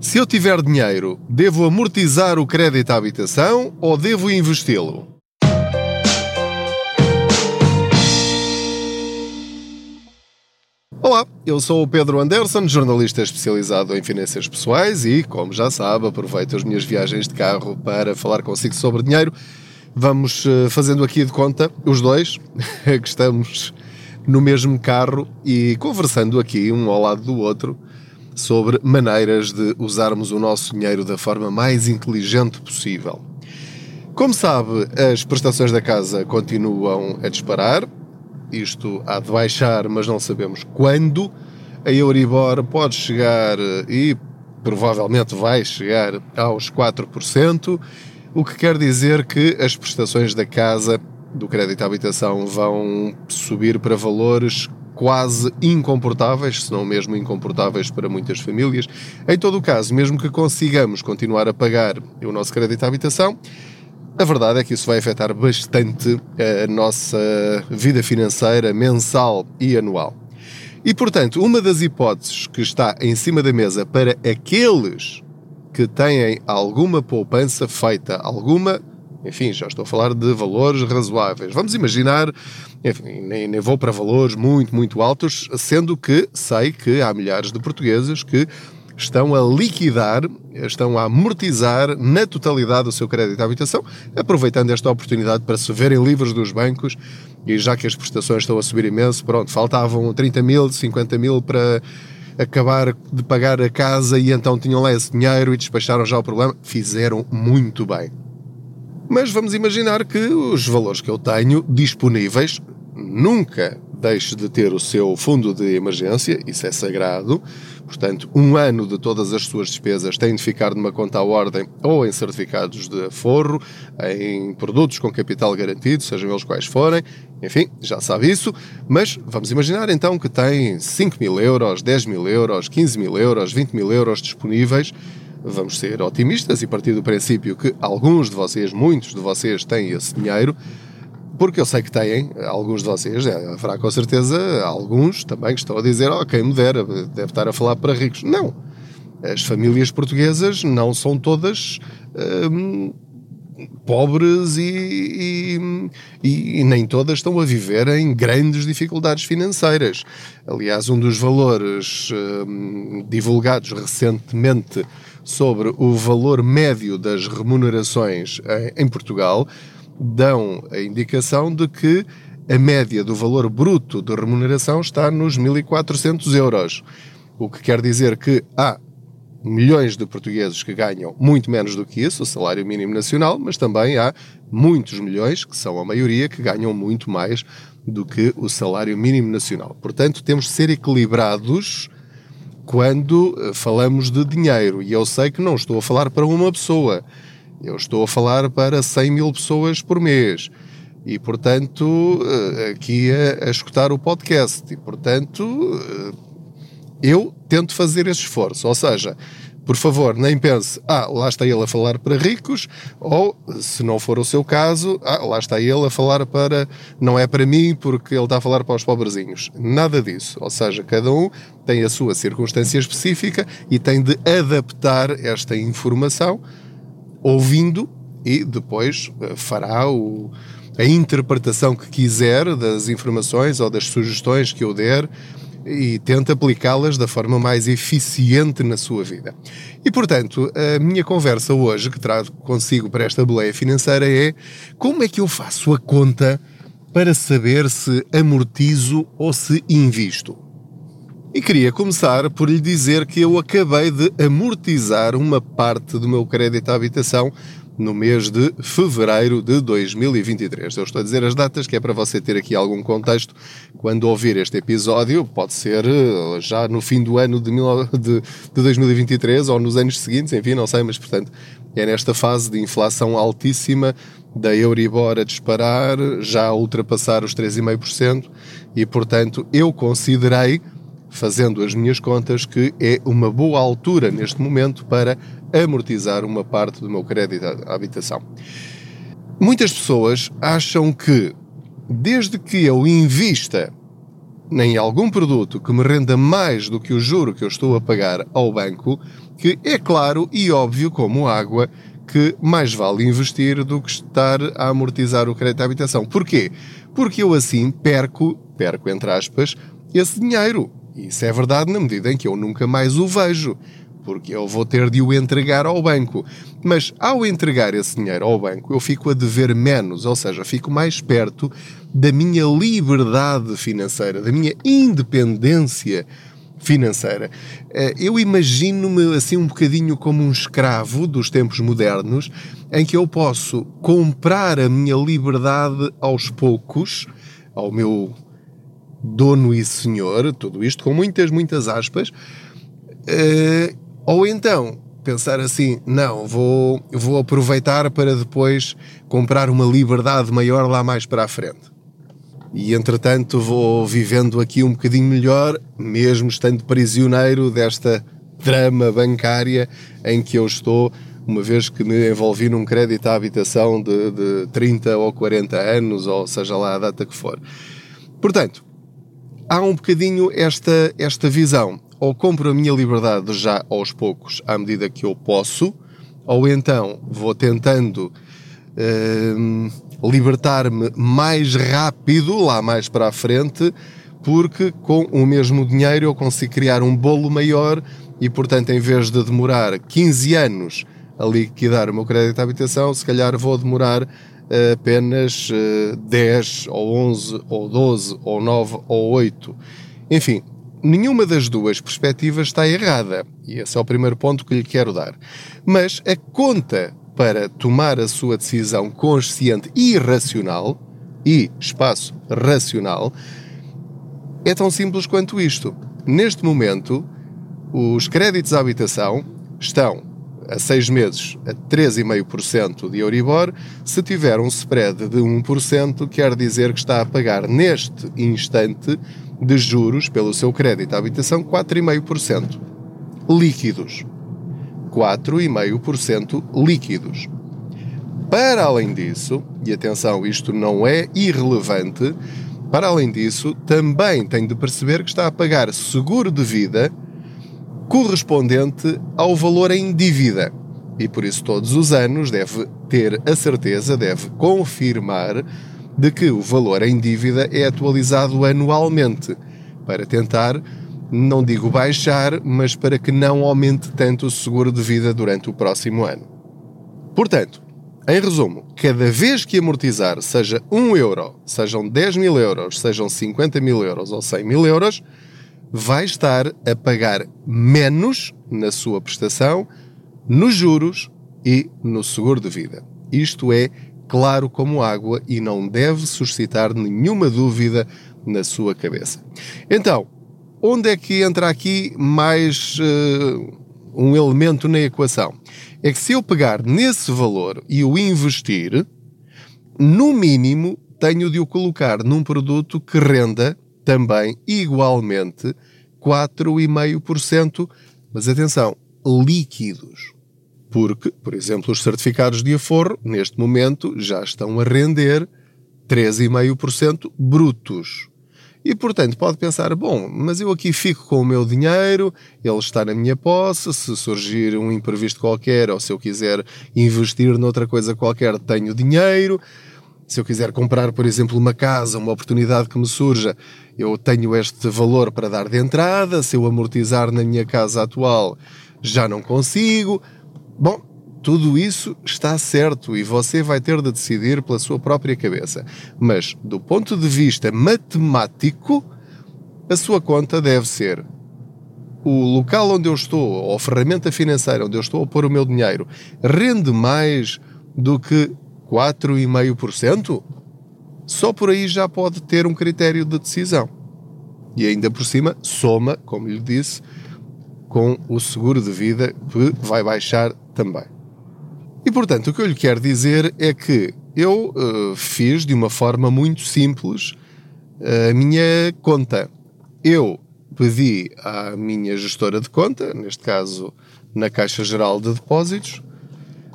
Se eu tiver dinheiro, devo amortizar o crédito à habitação ou devo investi-lo? Olá, eu sou o Pedro Anderson, jornalista especializado em finanças pessoais e, como já sabe, aproveito as minhas viagens de carro para falar consigo sobre dinheiro. Vamos eh, fazendo aqui de conta, os dois, que estamos no mesmo carro e conversando aqui um ao lado do outro sobre maneiras de usarmos o nosso dinheiro da forma mais inteligente possível. Como sabe, as prestações da casa continuam a disparar. Isto há de baixar, mas não sabemos quando. A Euribor pode chegar e provavelmente vai chegar aos 4%, o que quer dizer que as prestações da casa do crédito à habitação vão subir para valores quase incomportáveis, se não mesmo incomportáveis para muitas famílias. Em todo o caso, mesmo que consigamos continuar a pagar o nosso crédito à habitação, a verdade é que isso vai afetar bastante a nossa vida financeira mensal e anual. E, portanto, uma das hipóteses que está em cima da mesa para aqueles que têm alguma poupança feita, alguma enfim, já estou a falar de valores razoáveis. Vamos imaginar, enfim, nem, nem vou para valores muito, muito altos, sendo que sei que há milhares de portugueses que estão a liquidar, estão a amortizar na totalidade o seu crédito à habitação, aproveitando esta oportunidade para se verem livres dos bancos e já que as prestações estão a subir imenso, pronto, faltavam 30 mil, 50 mil para acabar de pagar a casa e então tinham lá esse dinheiro e despacharam já o problema, fizeram muito bem. Mas vamos imaginar que os valores que eu tenho disponíveis nunca deixe de ter o seu fundo de emergência, isso é sagrado. Portanto, um ano de todas as suas despesas tem de ficar numa conta à ordem ou em certificados de aforro, em produtos com capital garantido, sejam eles quais forem. Enfim, já sabe isso. Mas vamos imaginar então que tem 5 mil euros, 10 mil euros, 15 mil euros, 20 mil euros disponíveis vamos ser otimistas e partir do princípio que alguns de vocês, muitos de vocês, têm esse dinheiro, porque eu sei que têm, alguns de vocês, é, haverá com certeza alguns também que estão a dizer, oh, quem me dera, deve estar a falar para ricos. Não. As famílias portuguesas não são todas hum, pobres e, e, e, nem todas estão a viver em grandes dificuldades financeiras. Aliás, um dos valores hum, divulgados recentemente sobre o valor médio das remunerações em Portugal dão a indicação de que a média do valor bruto de remuneração está nos 1.400 euros. O que quer dizer que há milhões de portugueses que ganham muito menos do que isso, o salário mínimo nacional, mas também há muitos milhões, que são a maioria, que ganham muito mais do que o salário mínimo nacional. Portanto, temos de ser equilibrados quando eh, falamos de dinheiro. E eu sei que não estou a falar para uma pessoa, eu estou a falar para 100 mil pessoas por mês. E, portanto, eh, aqui a, a escutar o podcast. E, portanto, eh, eu tento fazer esse esforço. Ou seja, por favor, nem pense, ah, lá está ele a falar para ricos, ou, se não for o seu caso, ah, lá está ele a falar para. não é para mim porque ele está a falar para os pobrezinhos. Nada disso. Ou seja, cada um tem a sua circunstância específica e tem de adaptar esta informação ouvindo e depois eh, fará o, a interpretação que quiser das informações ou das sugestões que eu der e tenta aplicá-las da forma mais eficiente na sua vida. E, portanto, a minha conversa hoje, que trago consigo para esta boleia financeira, é como é que eu faço a conta para saber se amortizo ou se invisto. E queria começar por lhe dizer que eu acabei de amortizar uma parte do meu crédito à habitação no mês de fevereiro de 2023. Eu estou a dizer as datas que é para você ter aqui algum contexto quando ouvir este episódio. Pode ser eh, já no fim do ano de, de, de 2023 ou nos anos seguintes, enfim, não sei, mas portanto é nesta fase de inflação altíssima da Euribor a disparar, já a ultrapassar os 3,5% e portanto eu considerei fazendo as minhas contas, que é uma boa altura neste momento para amortizar uma parte do meu crédito à habitação. Muitas pessoas acham que, desde que eu invista em algum produto que me renda mais do que o juro que eu estou a pagar ao banco, que é claro e óbvio como água que mais vale investir do que estar a amortizar o crédito à habitação. Porquê? Porque eu assim perco, perco entre aspas, esse dinheiro. Isso é verdade na medida em que eu nunca mais o vejo, porque eu vou ter de o entregar ao banco. Mas ao entregar esse dinheiro ao banco, eu fico a dever menos, ou seja, fico mais perto da minha liberdade financeira, da minha independência financeira. Eh, eu imagino-me assim um bocadinho como um escravo dos tempos modernos, em que eu posso comprar a minha liberdade aos poucos, ao meu dono e senhor, tudo isto com muitas, muitas aspas, uh, ou então pensar assim, não, vou, vou aproveitar para depois comprar uma liberdade maior lá mais para a frente. E entretanto vou vivendo aqui um bocadinho melhor, mesmo estando prisioneiro desta drama bancária em que eu estou, uma vez que me envolvi num crédito à habitação de, de 30 ou 40 anos, ou seja lá a data que for. Portanto, há um bocadinho esta, esta visão. Ou compro a minha liberdade já aos poucos, à medida que eu posso, ou então vou tentando uh, libertar-me mais rápido, lá mais para a frente, porque com o mesmo dinheiro eu consigo criar um bolo maior e, portanto, em vez de demorar 15 anos a liquidar o meu crédito à habitação, se calhar vou demorar apenas 10 eh, ou 11 ou 12 ou 9 ou 8. Enfim, nenhuma das duas perspectivas está errada. E esse é o primeiro ponto que lhe quero dar. Mas a conta para tomar a sua decisão consciente e racional, e espaço racional, é tão simples quanto isto. Neste momento, os créditos à habitação estão a 6 meses a 3,5% de Euribor, se tiver um spread de 1%, quer dizer que está a pagar neste instante de juros pelo seu crédito à habitação 4,5% líquidos. 4,5% líquidos. Para além disso, e atenção, isto não é irrelevante, para além disso, também tem de perceber que está a pagar seguro de vida correspondente ao valor em dívida. E por isso, todos os anos, deve ter a certeza, deve confirmar de que o valor em dívida é atualizado anualmente, para tentar, não digo baixar, mas para que não aumente tanto o seguro de vida durante o próximo ano. Portanto, em resumo, cada vez que amortizar, seja 1 euro, sejam 10 mil euros, sejam 50 mil euros ou 100 mil euros, vai estar a pagar menos na sua prestação, nos juros e no seguro de vida. Isto é claro como água e não deve suscitar nenhuma dúvida na sua cabeça. Então, onde é que entra aqui mais uh, um elemento na equação? É que se eu pegar nesse valor e o investir, no mínimo tenho de o colocar num produto que renda também igualmente 4,5%, mas atenção, líquidos. Porque, por exemplo, os certificados de aforro, neste momento, já estão a render 3,5% brutos. E, portanto, pode pensar: bom, mas eu aqui fico com o meu dinheiro, ele está na minha posse, se surgir um imprevisto qualquer ou se eu quiser investir noutra coisa qualquer, tenho dinheiro. Se eu quiser comprar, por exemplo, uma casa, uma oportunidade que me surja, eu tenho este valor para dar de entrada. Se eu amortizar na minha casa atual, já não consigo. Bom, tudo isso está certo e você vai ter de decidir pela sua própria cabeça. Mas, do ponto de vista matemático, a sua conta deve ser o local onde eu estou, ou a ferramenta financeira onde eu estou a pôr o meu dinheiro, rende mais do que 4,5%, só por aí já pode ter um critério de decisão. E ainda por cima, soma, como lhe disse, com o seguro de vida que vai baixar também. E portanto, o que eu lhe quero dizer é que eu uh, fiz de uma forma muito simples a minha conta. Eu pedi à minha gestora de conta, neste caso na Caixa Geral de Depósitos,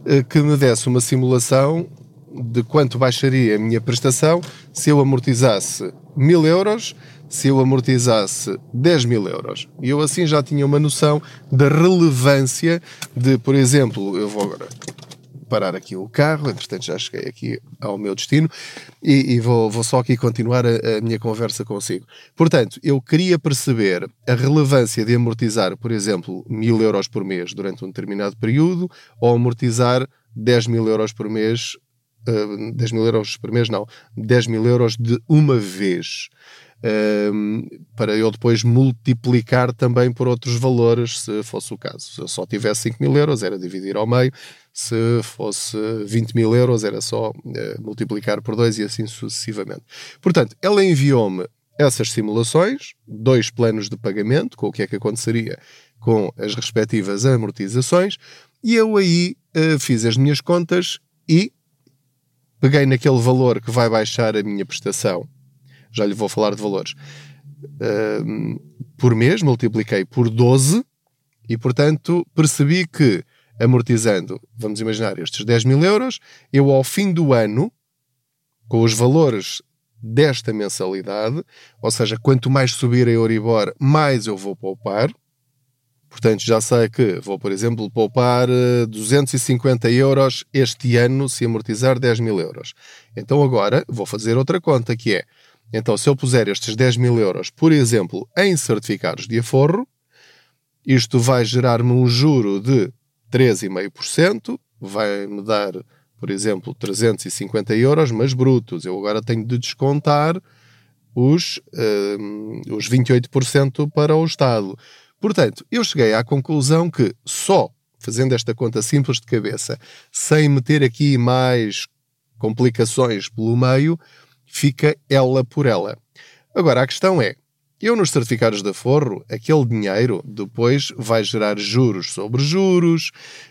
uh, que me desse uma simulação de quanto baixaria a minha prestação se eu amortizasse mil euros, se eu amortizasse 10 mil euros. E eu assim já tinha uma noção da relevância de, por exemplo, eu vou agora parar aqui o carro, entretanto já cheguei aqui ao meu destino e, e vou, vou, só aqui continuar a, a, minha conversa consigo. Portanto, eu queria perceber a relevância de amortizar, por exemplo, mil euros por mês durante um determinado período ou amortizar 10 mil euros por mês, uh, eh, 10 mil euros por mês não, 10 mil euros de uma vez para eu depois multiplicar também por outros valores, se fosse o caso. Se eu só tivesse 5 mil euros, era dividir ao meio, se fosse 20 mil euros, era só uh, multiplicar por 2 e assim sucessivamente. Portanto, ela enviou-me essas simulações, dois planos de pagamento, com o que é que aconteceria com as respectivas amortizações, e eu aí uh, fiz as minhas contas e peguei naquele valor que vai baixar a minha prestação já lhe vou falar de valores, uh, por mês, multipliquei por 12 e, portanto, percebi que amortizando, vamos imaginar, estes 10 mil euros, eu ao fim do ano, com os valores desta mensalidade, ou seja, quanto mais subir a Euribor, mais eu vou poupar. Portanto, já sei que vou, por exemplo, poupar 250 eh, euros este ano se amortizar 10 mil euros. Então agora vou fazer outra conta, que é então, se eu puser estes 10 mil euros, por exemplo, em certificados de aforro, isto vai gerar-me um juro de 3,5%, vai-me dar, por exemplo, 350 euros, mas brutos. Eu agora tenho de descontar os, um, os 28% para o Estado. Portanto, eu cheguei à conclusão que só fazendo esta conta simples de cabeça, sem meter aqui mais complicações pelo meio, fica ela por ela. Agora, a questão é, eu nos certificados de aforro, aquele dinheiro depois vai gerar juros sobre juros,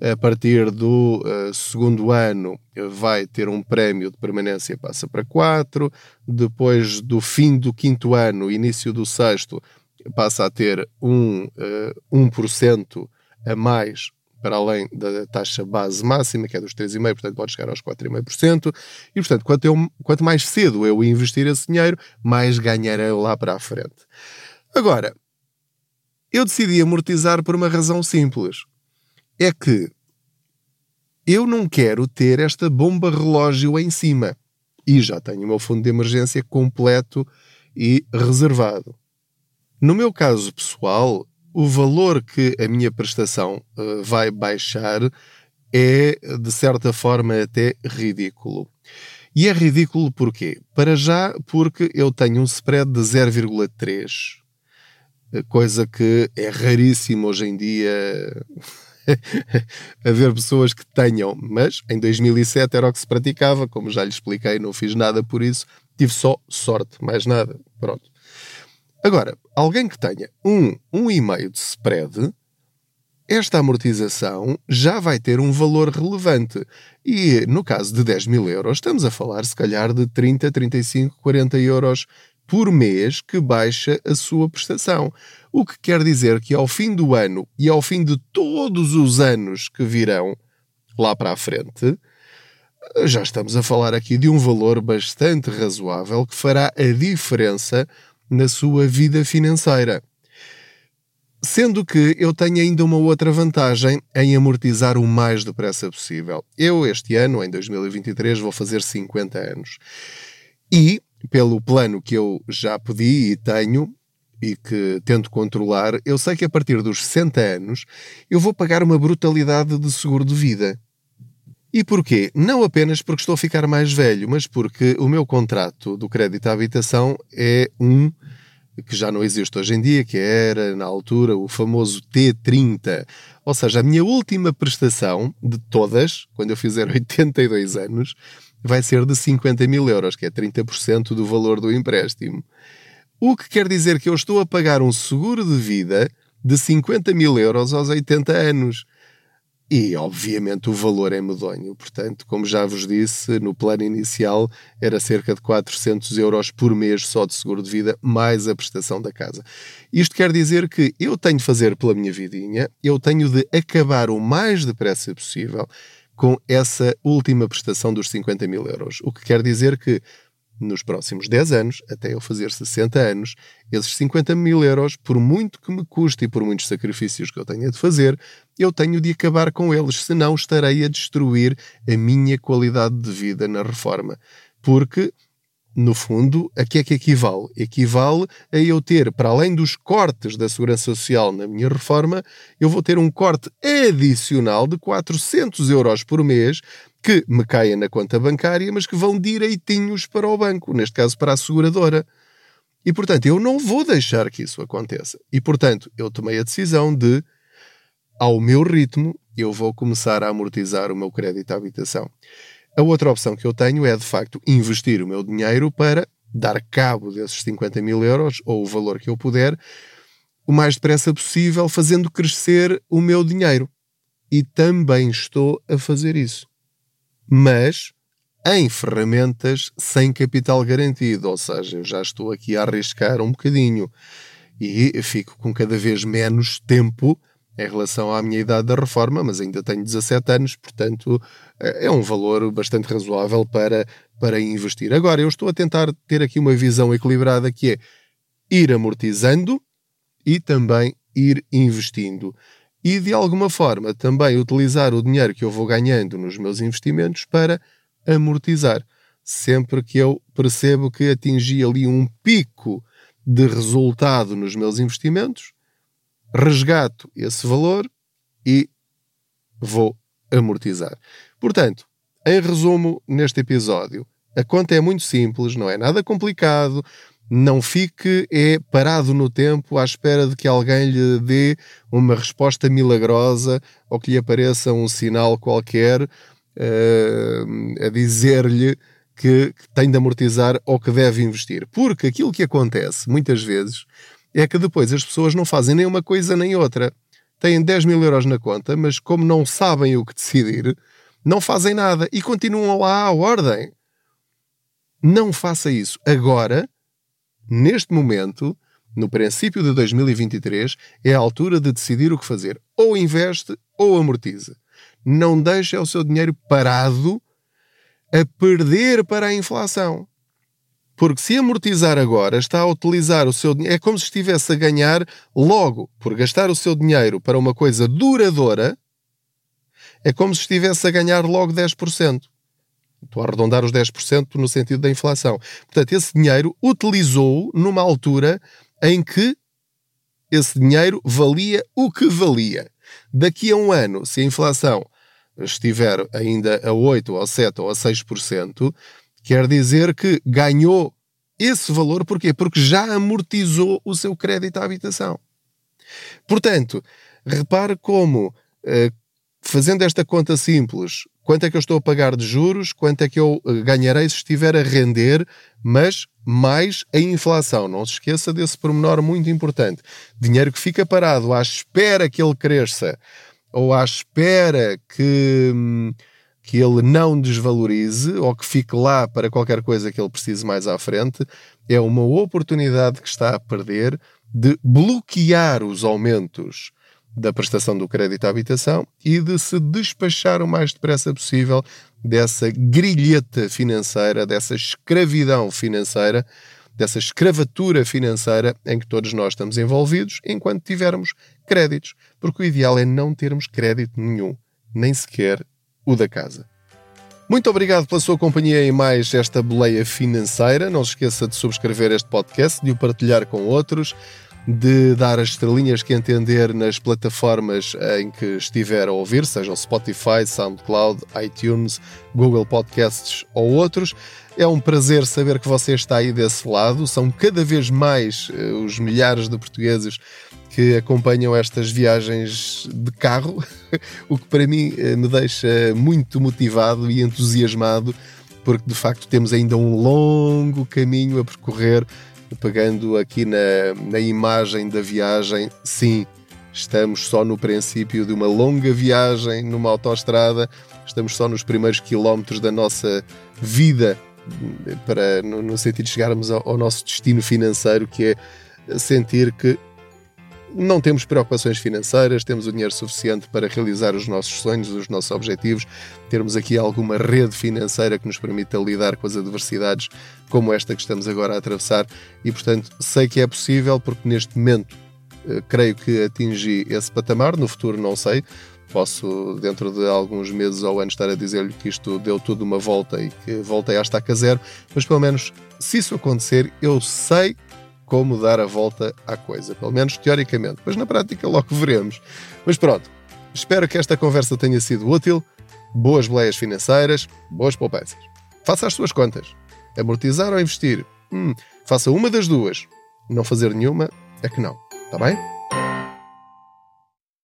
a partir do uh, segundo ano vai ter um prémio de permanência passa para 4, depois do fim do quinto ano, início do sexto, passa a ter um, uh, 1% a mais para além da taxa base máxima, que é dos 3,5%, portanto pode chegar aos 4,5%. E, portanto, quanto, eu, quanto mais cedo eu investir esse dinheiro, mais ganharei lá para a frente. Agora, eu decidi amortizar por uma razão simples. É que eu não quero ter esta bomba relógio em cima. E já tenho o meu fundo de emergência completo e reservado. No meu caso pessoal, o valor que a minha prestação uh, vai baixar é, de certa forma, até ridículo. E é ridículo porquê? Para já, porque eu tenho um spread de 0,3, eh, coisa que é raríssimo hoje em dia haver pessoas que tenham, mas em 2007 era o que se praticava, como já lhe expliquei, não fiz nada por isso, tive só sorte, mais nada. Pronto. Agora, alguém que tenha um, um e meio de spread, esta amortização já vai ter um valor relevante. E no caso de 10 mil euros, estamos a falar se calhar de 30, 35, 40 euros por mês que baixa a sua prestação. O que quer dizer que ao fim do ano e ao fim de todos os anos que virão lá para a frente, já estamos a falar aqui de um valor bastante razoável que fará a diferença na sua vida financeira. Sendo que eu tenho ainda uma outra vantagem em amortizar o mais depressa possível. Eu, este ano, em 2023, vou fazer 50 anos. E, pelo plano que eu já pedi e tenho, e que tento controlar, eu sei que a partir dos 60 anos eu vou pagar uma brutalidade de seguro de vida. E porquê? Não apenas porque estou a ficar mais velho, mas porque o meu contrato do crédito à habitação é um que já não existe hoje em dia, que era, na altura, o famoso T30. Ou seja, a minha última prestação de todas, quando eu fizer 82 anos, vai ser de 50 mil euros, que é 30% do valor do empréstimo. O que quer dizer que eu estou a pagar um seguro de vida de 50 mil euros aos 80 anos. E, obviamente, o valor é medonho. Portanto, como já vos disse, no plano inicial era cerca de 400 euros por mês só de seguro de vida, mais a prestação da casa. Isto quer dizer que eu tenho de fazer pela minha vidinha, eu tenho de acabar o mais depressa possível com essa última prestação dos 50 mil euros. O que quer dizer que nos próximos 10 anos, até eu fazer 60 anos, esses 50 mil euros, por muito que me custe e por muitos sacrifícios que eu tenha de fazer, eu tenho de acabar com eles, senão estarei a destruir a minha qualidade de vida na reforma. Porque no fundo, a que é que equivale? Equivale a eu ter, para além dos cortes da Segurança Social na minha reforma, eu vou ter um corte adicional de 400 euros por mês que me caia na conta bancária, mas que vão direitinhos para o banco, neste caso para a seguradora. E, portanto, eu não vou deixar que isso aconteça. E, portanto, eu tomei a decisão de, ao meu ritmo, eu vou começar a amortizar o meu crédito à habitação. A outra opção que eu tenho é, de facto, investir o meu dinheiro para dar cabo desses 50 mil euros, ou o valor que eu puder, o mais depressa possível, fazendo crescer o meu dinheiro. E também estou a fazer isso. Mas em ferramentas sem capital garantido, ou seja, eu já estou aqui a arriscar um bocadinho e fico com cada vez menos tempo em relação à minha idade da reforma, mas ainda tenho 17 anos, portanto eh, é um valor bastante razoável para, para investir. Agora, eu estou a tentar ter aqui uma visão equilibrada que é ir amortizando e também ir investindo. E de alguma forma também utilizar o dinheiro que eu vou ganhando nos meus investimentos para amortizar. Sempre que eu percebo que atingi ali um pico de resultado nos meus investimentos, resgato esse valor e vou amortizar. Portanto, em resumo, neste episódio, a conta é muito simples, não é nada complicado, não fique é parado no tempo à espera de que alguém lhe dê uma resposta milagrosa ou que lhe apareça um sinal qualquer uh, a dizer-lhe que, que tem de amortizar ou que deve investir. Porque aquilo que acontece muitas vezes é que depois as pessoas não fazem nem uma coisa nem outra. Têm 10 mil euros na conta, mas como não sabem o que decidir, não fazem nada e continuam lá à ordem. Não faça isso. Agora, neste momento, no princípio de 2023, é a altura de decidir o que fazer. Ou investe ou amortiza. Não deixe o seu dinheiro parado a perder para a inflação. Porque se amortizar agora, está a utilizar o seu dinheiro. É como se estivesse a ganhar logo, por gastar o seu dinheiro para uma coisa duradoura, é como se estivesse a ganhar logo 10%. Estou a arredondar os 10% no sentido da inflação. Portanto, esse dinheiro utilizou numa altura em que esse dinheiro valia o que valia. Daqui a um ano, se a inflação estiver ainda a 8, ou a 7 ou a 6%, Quer dizer que ganhou esse valor, porquê? Porque já amortizou o seu crédito à habitação. Portanto, repare como, eh, fazendo esta conta simples, quanto é que eu estou a pagar de juros, quanto é que eu eh, ganharei se estiver a render, mas mais a inflação. Não se esqueça desse pormenor muito importante. Dinheiro que fica parado à espera que ele cresça ou à espera que. Que ele não desvalorize ou que fique lá para qualquer coisa que ele precise mais à frente, é uma oportunidade que está a perder de bloquear os aumentos da prestação do crédito à habitação e de se despachar o mais depressa possível dessa grilheta financeira, dessa escravidão financeira, dessa escravatura financeira em que todos nós estamos envolvidos enquanto tivermos créditos. Porque o ideal é não termos crédito nenhum, nem sequer o da casa. Muito obrigado pela sua companhia em mais esta boleia financeira. Não se esqueça de subscrever este podcast, de o partilhar com outros, de dar as estrelinhas que entender nas plataformas em que estiver a ouvir, sejam Spotify, SoundCloud, iTunes, Google Podcasts ou outros. É um prazer saber que você está aí desse lado. São cada vez mais eh, os milhares de portugueses que acompanham estas viagens de carro, o que para mim eh, me deixa muito motivado e entusiasmado, porque de facto temos ainda um longo caminho a percorrer. Pegando aqui na, na imagem da viagem, sim, estamos só no princípio de uma longa viagem numa autoestrada, estamos só nos primeiros quilómetros da nossa vida para, no, no sentido de chegarmos ao, ao nosso destino financeiro, que é sentir que não temos preocupações financeiras, temos o dinheiro suficiente para realizar os nossos sonhos, os nossos objetivos, termos aqui alguma rede financeira que nos permita lidar com as adversidades como esta que estamos agora a atravessar e, portanto, sei que é possível porque neste momento eh, creio que atingi esse patamar, no futuro não sei. Posso, dentro de alguns meses ou anos, estar a dizer-lhe que isto deu tudo uma volta e que voltei à estaca zero, mas pelo menos, se isso acontecer, eu sei como dar a volta à coisa, pelo menos teoricamente. Mas na prática logo veremos. Mas pronto, espero que esta conversa tenha sido útil. Boas boleias financeiras, boas poupanças. Faça as suas contas. Amortizar ou investir? Hum, faça uma das duas. Não fazer nenhuma é que não. Tá bem?